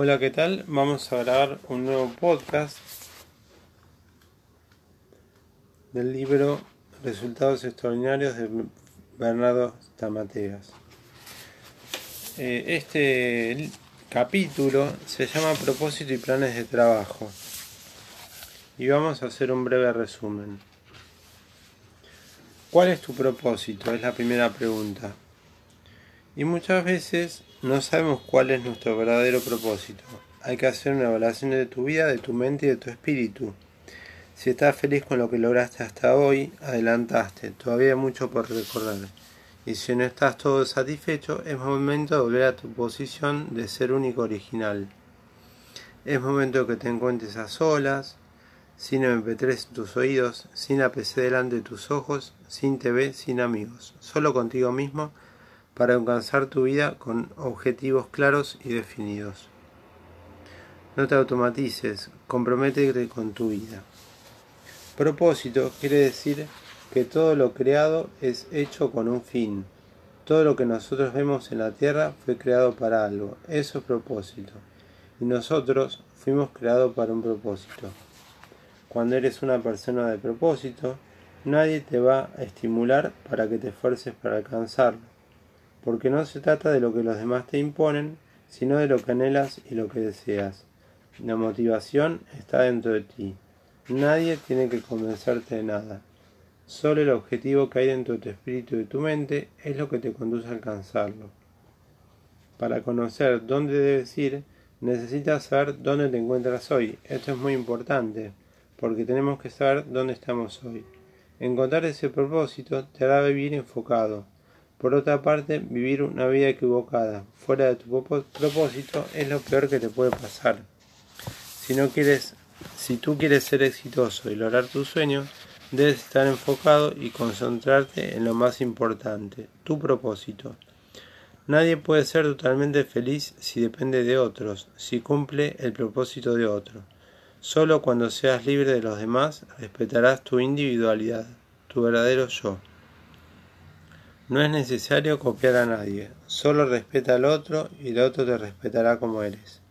Hola, ¿qué tal? Vamos a grabar un nuevo podcast del libro Resultados Extraordinarios de Bernardo Tamateas. Eh, este capítulo se llama Propósito y Planes de Trabajo y vamos a hacer un breve resumen. ¿Cuál es tu propósito? Es la primera pregunta. Y muchas veces no sabemos cuál es nuestro verdadero propósito. Hay que hacer una evaluación de tu vida, de tu mente y de tu espíritu. Si estás feliz con lo que lograste hasta hoy, adelantaste. Todavía hay mucho por recordar. Y si no estás todo satisfecho, es momento de volver a tu posición de ser único original. Es momento que te encuentres a solas, sin MP3 en tus oídos, sin la PC delante de tus ojos, sin TV, sin amigos, solo contigo mismo para alcanzar tu vida con objetivos claros y definidos. No te automatices, comprométete con tu vida. Propósito quiere decir que todo lo creado es hecho con un fin. Todo lo que nosotros vemos en la tierra fue creado para algo. Eso es propósito. Y nosotros fuimos creados para un propósito. Cuando eres una persona de propósito, nadie te va a estimular para que te esfuerces para alcanzarlo porque no se trata de lo que los demás te imponen, sino de lo que anhelas y lo que deseas. La motivación está dentro de ti. Nadie tiene que convencerte de nada. Solo el objetivo que hay dentro de tu espíritu y de tu mente es lo que te conduce a alcanzarlo. Para conocer dónde debes ir, necesitas saber dónde te encuentras hoy. Esto es muy importante, porque tenemos que saber dónde estamos hoy. Encontrar ese propósito te hará vivir enfocado, por otra parte, vivir una vida equivocada, fuera de tu propósito, es lo peor que te puede pasar. Si no quieres, si tú quieres ser exitoso y lograr tus sueños, debes estar enfocado y concentrarte en lo más importante, tu propósito. Nadie puede ser totalmente feliz si depende de otros, si cumple el propósito de otro. Solo cuando seas libre de los demás respetarás tu individualidad, tu verdadero yo. No es necesario copiar a nadie, solo respeta al otro y el otro te respetará como eres.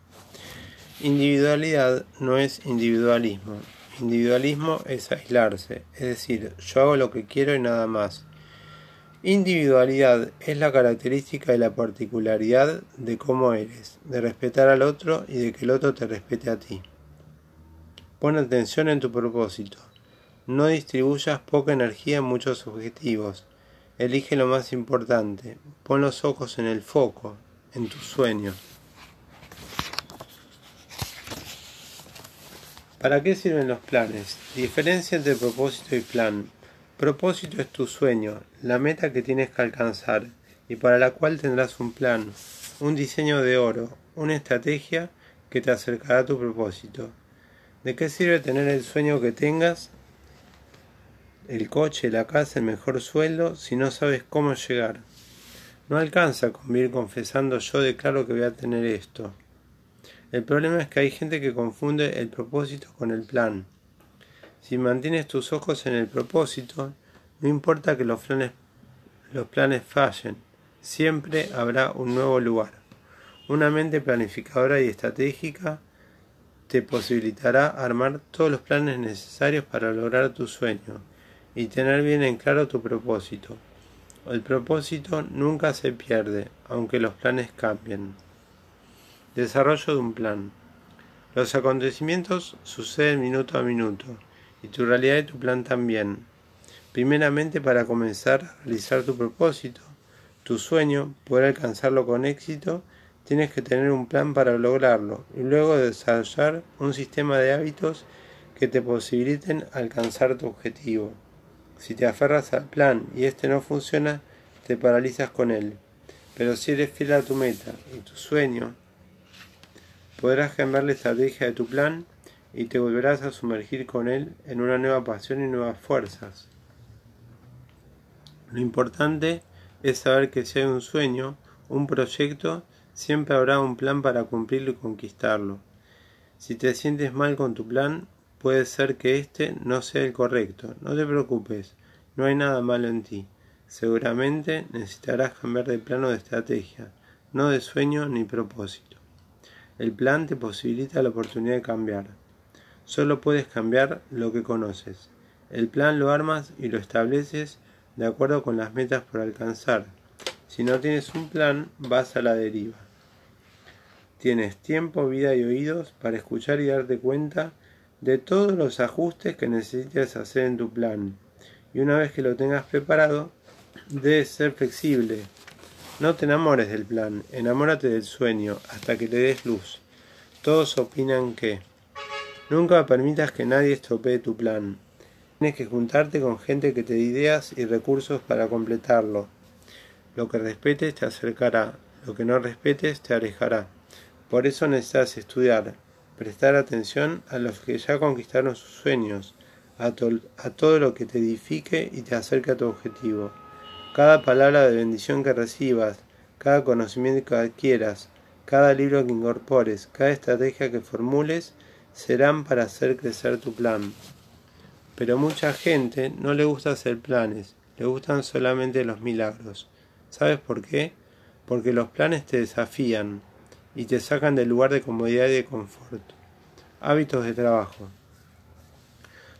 Individualidad no es individualismo. Individualismo es aislarse, es decir, yo hago lo que quiero y nada más. Individualidad es la característica de la particularidad de cómo eres, de respetar al otro y de que el otro te respete a ti. Pon atención en tu propósito. No distribuyas poca energía en muchos objetivos. Elige lo más importante. Pon los ojos en el foco, en tu sueño. ¿Para qué sirven los planes? Diferencia entre propósito y plan. Propósito es tu sueño, la meta que tienes que alcanzar y para la cual tendrás un plan, un diseño de oro, una estrategia que te acercará a tu propósito. ¿De qué sirve tener el sueño que tengas el coche, la casa, el mejor sueldo si no sabes cómo llegar. No alcanza con vivir confesando yo declaro que voy a tener esto. El problema es que hay gente que confunde el propósito con el plan. Si mantienes tus ojos en el propósito, no importa que los planes, los planes fallen, siempre habrá un nuevo lugar. Una mente planificadora y estratégica te posibilitará armar todos los planes necesarios para lograr tu sueño y tener bien en claro tu propósito. El propósito nunca se pierde, aunque los planes cambien. Desarrollo de un plan. Los acontecimientos suceden minuto a minuto, y tu realidad y tu plan también. Primeramente para comenzar a realizar tu propósito, tu sueño, poder alcanzarlo con éxito, tienes que tener un plan para lograrlo y luego desarrollar un sistema de hábitos que te posibiliten alcanzar tu objetivo. Si te aferras al plan y este no funciona, te paralizas con él. Pero si eres fiel a tu meta y tu sueño, podrás cambiar la estrategia de tu plan y te volverás a sumergir con él en una nueva pasión y nuevas fuerzas. Lo importante es saber que si hay un sueño, un proyecto, siempre habrá un plan para cumplirlo y conquistarlo. Si te sientes mal con tu plan, Puede ser que este no sea el correcto. No te preocupes, no hay nada malo en ti. Seguramente necesitarás cambiar de plano de estrategia, no de sueño ni propósito. El plan te posibilita la oportunidad de cambiar. Solo puedes cambiar lo que conoces. El plan lo armas y lo estableces de acuerdo con las metas por alcanzar. Si no tienes un plan, vas a la deriva. Tienes tiempo, vida y oídos para escuchar y darte cuenta de todos los ajustes que necesitas hacer en tu plan. Y una vez que lo tengas preparado, debes ser flexible. No te enamores del plan, enamórate del sueño hasta que le des luz. Todos opinan que. Nunca permitas que nadie estropee tu plan. Tienes que juntarte con gente que te dé ideas y recursos para completarlo. Lo que respetes te acercará, lo que no respetes te alejará. Por eso necesitas estudiar, prestar atención a los que ya conquistaron sus sueños, a, a todo lo que te edifique y te acerque a tu objetivo. Cada palabra de bendición que recibas, cada conocimiento que adquieras, cada libro que incorpores, cada estrategia que formules, serán para hacer crecer tu plan. Pero mucha gente no le gusta hacer planes, le gustan solamente los milagros. ¿Sabes por qué? Porque los planes te desafían y te sacan del lugar de comodidad y de confort. Hábitos de trabajo.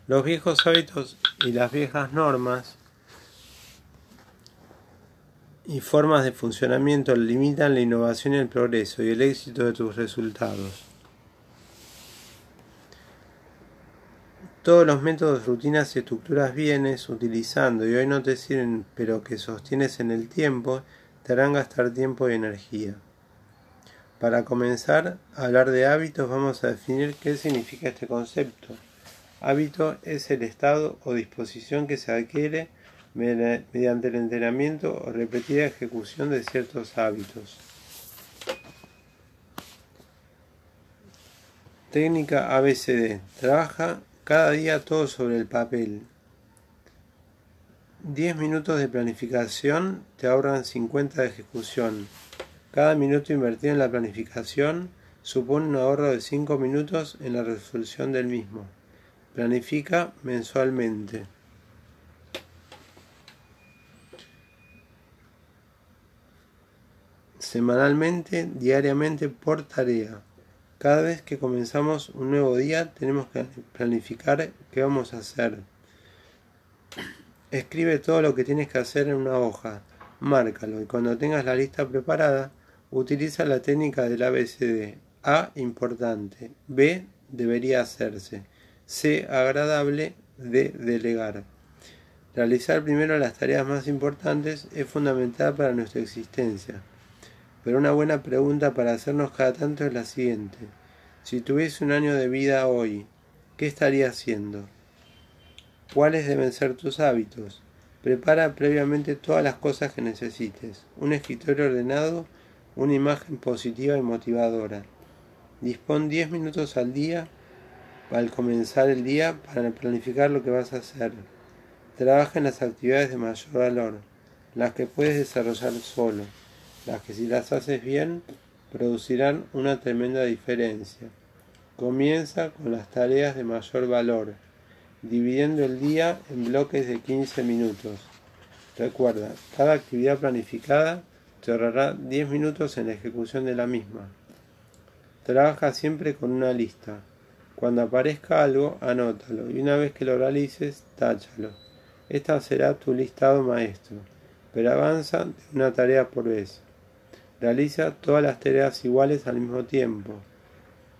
Los viejos hábitos y las viejas normas y formas de funcionamiento limitan la innovación y el progreso y el éxito de tus resultados. Todos los métodos, rutinas y estructuras vienes utilizando y hoy no te sirven, pero que sostienes en el tiempo, te harán gastar tiempo y energía. Para comenzar a hablar de hábitos, vamos a definir qué significa este concepto. Hábito es el estado o disposición que se adquiere mediante el entrenamiento o repetida ejecución de ciertos hábitos. Técnica ABCD. Trabaja cada día todo sobre el papel. 10 minutos de planificación te ahorran 50 de ejecución. Cada minuto invertido en la planificación supone un ahorro de 5 minutos en la resolución del mismo. Planifica mensualmente. Semanalmente, diariamente por tarea. Cada vez que comenzamos un nuevo día tenemos que planificar qué vamos a hacer. Escribe todo lo que tienes que hacer en una hoja, márcalo y cuando tengas la lista preparada, utiliza la técnica del ABCD. A importante, B debería hacerse, C agradable, D delegar. Realizar primero las tareas más importantes es fundamental para nuestra existencia. Pero una buena pregunta para hacernos cada tanto es la siguiente. Si tuviese un año de vida hoy, ¿qué estaría haciendo? ¿Cuáles deben ser tus hábitos? Prepara previamente todas las cosas que necesites. Un escritorio ordenado, una imagen positiva y motivadora. Dispón 10 minutos al día al comenzar el día para planificar lo que vas a hacer. Trabaja en las actividades de mayor valor, las que puedes desarrollar solo las que si las haces bien producirán una tremenda diferencia. Comienza con las tareas de mayor valor, dividiendo el día en bloques de 15 minutos. Recuerda, cada actividad planificada te ahorrará 10 minutos en la ejecución de la misma. Trabaja siempre con una lista. Cuando aparezca algo, anótalo y una vez que lo realices, táchalo. Esta será tu listado maestro, pero avanza una tarea por vez. Realiza todas las tareas iguales al mismo tiempo,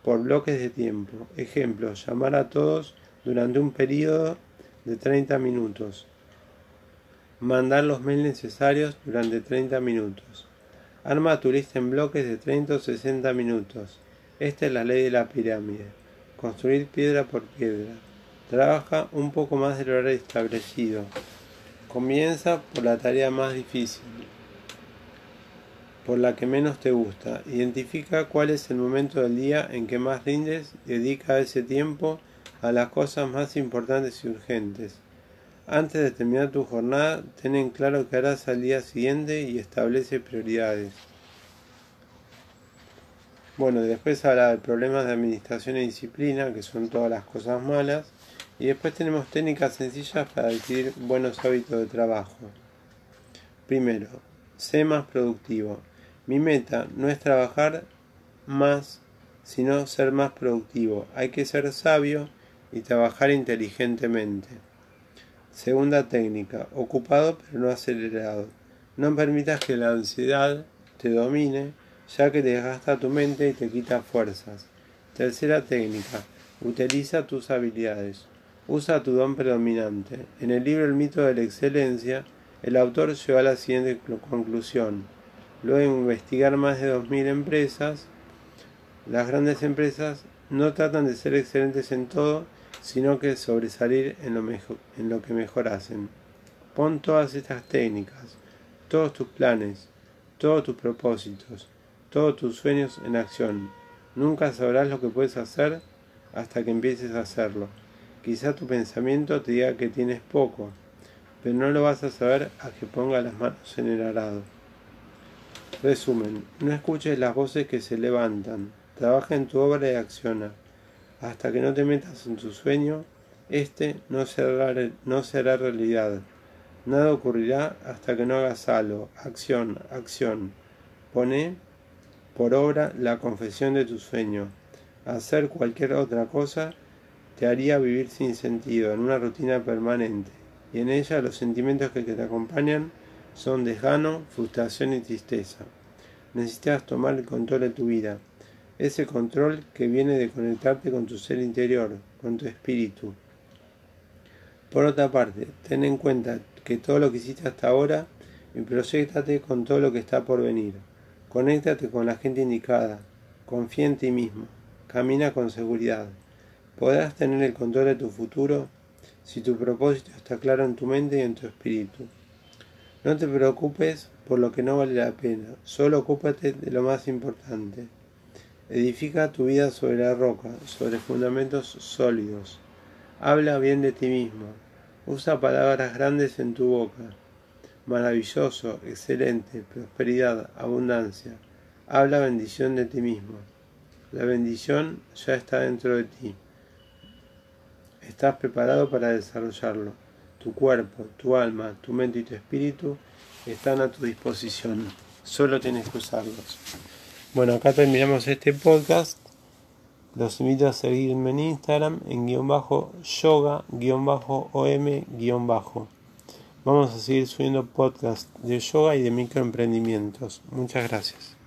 por bloques de tiempo. Ejemplo, llamar a todos durante un periodo de 30 minutos. Mandar los mails necesarios durante 30 minutos. Arma tu lista en bloques de 30 o 60 minutos. Esta es la ley de la pirámide. Construir piedra por piedra. Trabaja un poco más del horario establecido. Comienza por la tarea más difícil por la que menos te gusta. Identifica cuál es el momento del día en que más rindes dedica ese tiempo a las cosas más importantes y urgentes. Antes de terminar tu jornada, ten en claro qué harás al día siguiente y establece prioridades. Bueno, después habla de problemas de administración y disciplina, que son todas las cosas malas. Y después tenemos técnicas sencillas para adquirir buenos hábitos de trabajo. Primero, sé más productivo. Mi meta no es trabajar más sino ser más productivo. Hay que ser sabio y trabajar inteligentemente. Segunda técnica, ocupado pero no acelerado. No permitas que la ansiedad te domine, ya que desgasta tu mente y te quita fuerzas. Tercera técnica, utiliza tus habilidades. Usa tu don predominante. En el libro El mito de la excelencia, el autor llegó a la siguiente conclusión. Luego de investigar más de 2.000 empresas, las grandes empresas no tratan de ser excelentes en todo, sino que sobresalir en lo, en lo que mejor hacen. Pon todas estas técnicas, todos tus planes, todos tus propósitos, todos tus sueños en acción. Nunca sabrás lo que puedes hacer hasta que empieces a hacerlo. Quizá tu pensamiento te diga que tienes poco, pero no lo vas a saber a que ponga las manos en el arado. Resumen, no escuches las voces que se levantan, trabaja en tu obra y acciona. Hasta que no te metas en tu sueño, este no será, no será realidad. Nada ocurrirá hasta que no hagas algo. Acción, acción. Pone por obra la confesión de tu sueño. Hacer cualquier otra cosa te haría vivir sin sentido, en una rutina permanente, y en ella los sentimientos que te acompañan son desgano, frustración y tristeza. Necesitas tomar el control de tu vida, ese control que viene de conectarte con tu ser interior, con tu espíritu. Por otra parte, ten en cuenta que todo lo que hiciste hasta ahora y proyectate con todo lo que está por venir. Conéctate con la gente indicada, confía en ti mismo, camina con seguridad. Podrás tener el control de tu futuro si tu propósito está claro en tu mente y en tu espíritu. No te preocupes por lo que no vale la pena, solo ocúpate de lo más importante. Edifica tu vida sobre la roca, sobre fundamentos sólidos. Habla bien de ti mismo. Usa palabras grandes en tu boca. Maravilloso, excelente, prosperidad, abundancia. Habla bendición de ti mismo. La bendición ya está dentro de ti. Estás preparado para desarrollarlo. Tu cuerpo, tu alma, tu mente y tu espíritu están a tu disposición. Solo tienes que usarlos. Bueno, acá terminamos este podcast. Los invito a seguirme en Instagram en guion bajo yoga guion bajo om guion bajo. Vamos a seguir subiendo podcasts de yoga y de microemprendimientos. Muchas gracias.